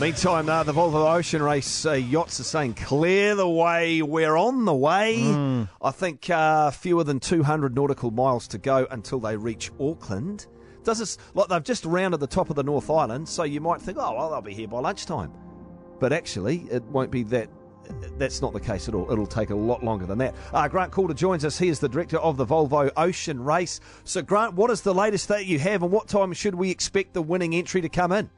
Meantime, uh, the Volvo Ocean Race uh, yachts are saying, clear the way, we're on the way. Mm. I think uh, fewer than 200 nautical miles to go until they reach Auckland. Does this, like they've just rounded the top of the North Island, so you might think, oh, well, they'll be here by lunchtime. But actually, it won't be that. That's not the case at all. It'll take a lot longer than that. Uh, Grant Calder joins us. He is the director of the Volvo Ocean Race. So, Grant, what is the latest that you have, and what time should we expect the winning entry to come in?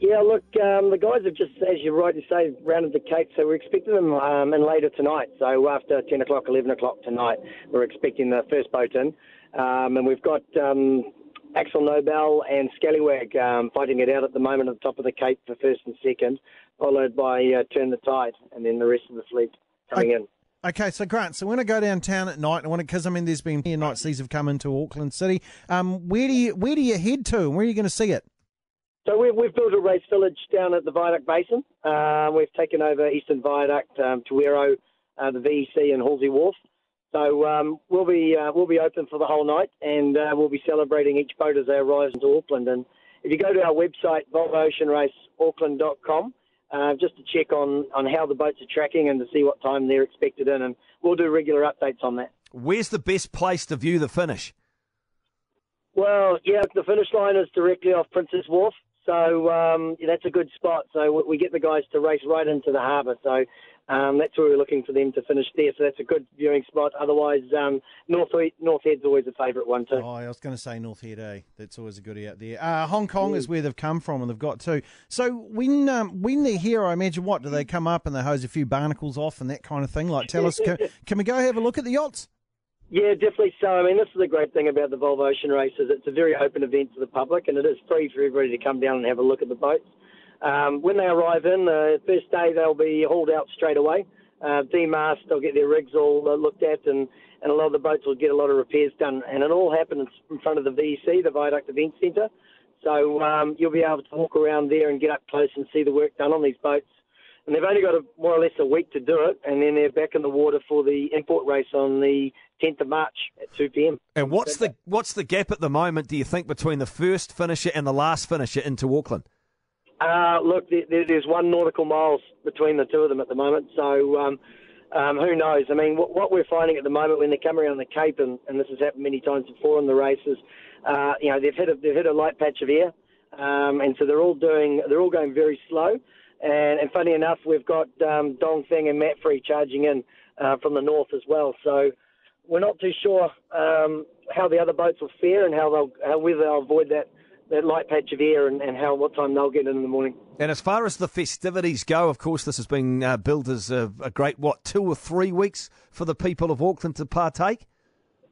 Yeah, look, um, the guys have just, as you rightly say, rounded the Cape, so we're expecting them um, in later tonight. So after 10 o'clock, 11 o'clock tonight, we're expecting the first boat in. Um, and we've got um, AkzoNobel and Scallywag um, fighting it out at the moment at the top of the Cape for first and second, followed by uh, Turn the Tide, and then the rest of the fleet coming in. Okay, so Grant, so when I go downtown at night, and when because I mean, there's been here nights these have come into Auckland City. Um, where do you where do you head to, and where are you going to see it? So we've, we've built a race village down at the Viaduct Basin. Uh, we've taken over Eastern Viaduct, um, Te Wero, uh, the VEC, and Halsey Wharf. So um, we'll be uh, we'll be open for the whole night, and uh, we'll be celebrating each boat as they arrive into Auckland. And if you go to our website, volvooceanraceauckland.com, uh, just to check on, on how the boats are tracking and to see what time they're expected in, and we'll do regular updates on that. Where's the best place to view the finish? Well, yeah, the finish line is directly off Princes Wharf, so um, that's a good spot. So we get the guys to race right into the harbour. So um, that's where we're looking for them to finish there. So that's a good viewing spot. Otherwise, um, North North Head's always a favourite one too. Oh, I was going to say North Head, eh? That's always a goodie out there. Uh, Hong Kong is where they've come from, and they've got to. So when um, when they're here, I imagine what do they come up and they hose a few barnacles off and that kind of thing? Like, tell us, can, can we go have a look at the yachts? Yeah, definitely so. I mean, this is the great thing about the Volvo Ocean Races. It's a very open event to the public, and it is free for everybody to come down and have a look at the boats. Um, when they arrive in, the uh, first day they'll be hauled out straight away, uh, demasted, they'll get their rigs all uh, looked at, and, and a lot of the boats will get a lot of repairs done. And it all happens in front of the VEC, the Viaduct Event Centre. So um, you'll be able to walk around there and get up close and see the work done on these boats. And they've only got a, more or less a week to do it, and then they're back in the water for the in-port race on the 10th of March at 2 p.m. And what's the what's the gap at the moment? Do you think between the first finisher and the last finisher into Auckland? Uh, look, there, there's one nautical miles between the two of them at the moment, so um, um, who knows? I mean, what, what, we're finding at the moment when they come around the Cape, and, and this has happened many times before in the races, uh, you know, they've hit a, they've hit a light patch of air, um, and so they're all doing they're all going very slow. And, and funny enough, we've got um, Dongfeng and MAPFRE charging in uh, from the north as well. So we're not too sure um, how the other boats will fare and how they'll how, whether they'll avoid that, that light patch of air and, and how what time they'll get in in the morning. And as far as the festivities go, of course, this has been uh, billed as a, a great what two or three weeks for the people of Auckland to partake.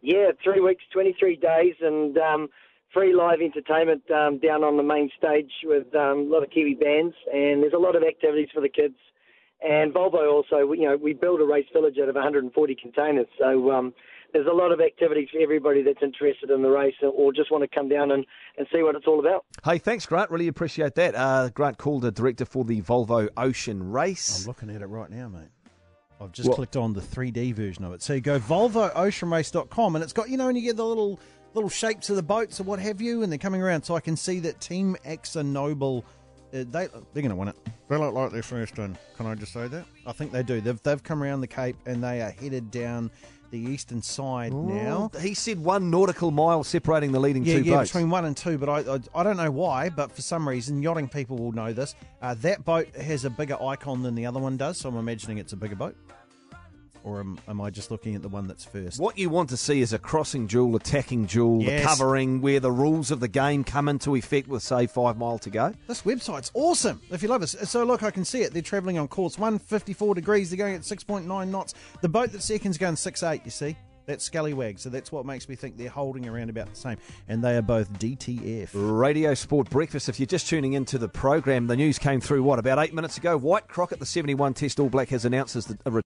Yeah, three weeks, twenty three days, and. Um, free live entertainment um, down on the main stage with um, a lot of Kiwi bands, and there's a lot of activities for the kids. And Volvo also, you know, we build a race village out of 140 containers, so um, there's a lot of activities for everybody that's interested in the race or just want to come down and, and see what it's all about. Hey, thanks, Grant. Really appreciate that. Uh, Grant Calder, director for the Volvo Ocean Race. I'm looking at it right now, mate. I've just what? clicked on the 3D version of it. So you go volvooceanrace.com and it's got, you know, and you get the little little shapes of the boats or what have you, and they're coming around. So I can see that Team AkzoNobel, uh, they they're going to win it. They look like they're first in. Can I just say that? I think they do. They've they've come around the Cape and they are headed down the eastern side Ooh, now. He said one nautical mile separating the leading yeah, two yeah, boats. between one and two, but I, I, I don't know why, but for some reason, yachting people will know this. Uh, that boat has a bigger icon than the other one does, so I'm imagining it's a bigger boat or am, am, I just looking at the one that's first? What you want to see is a crossing duel, attacking duel, yes. the covering where the rules of the game come into effect with, say, five mile to go. This website's awesome. If you love it, so look, I can see it. They're travelling on course 154 degrees. They're going at 6.9 knots. The boat that's second's going 6.8. You see. That's Scallywag, so that's what makes me think they're holding around about the same. And they are both DTF. Radio Sport Breakfast. If you're just tuning into the program, the news came through, what, about eight minutes ago? Wyatt Crockett, the 71 Test All Black, has announced as the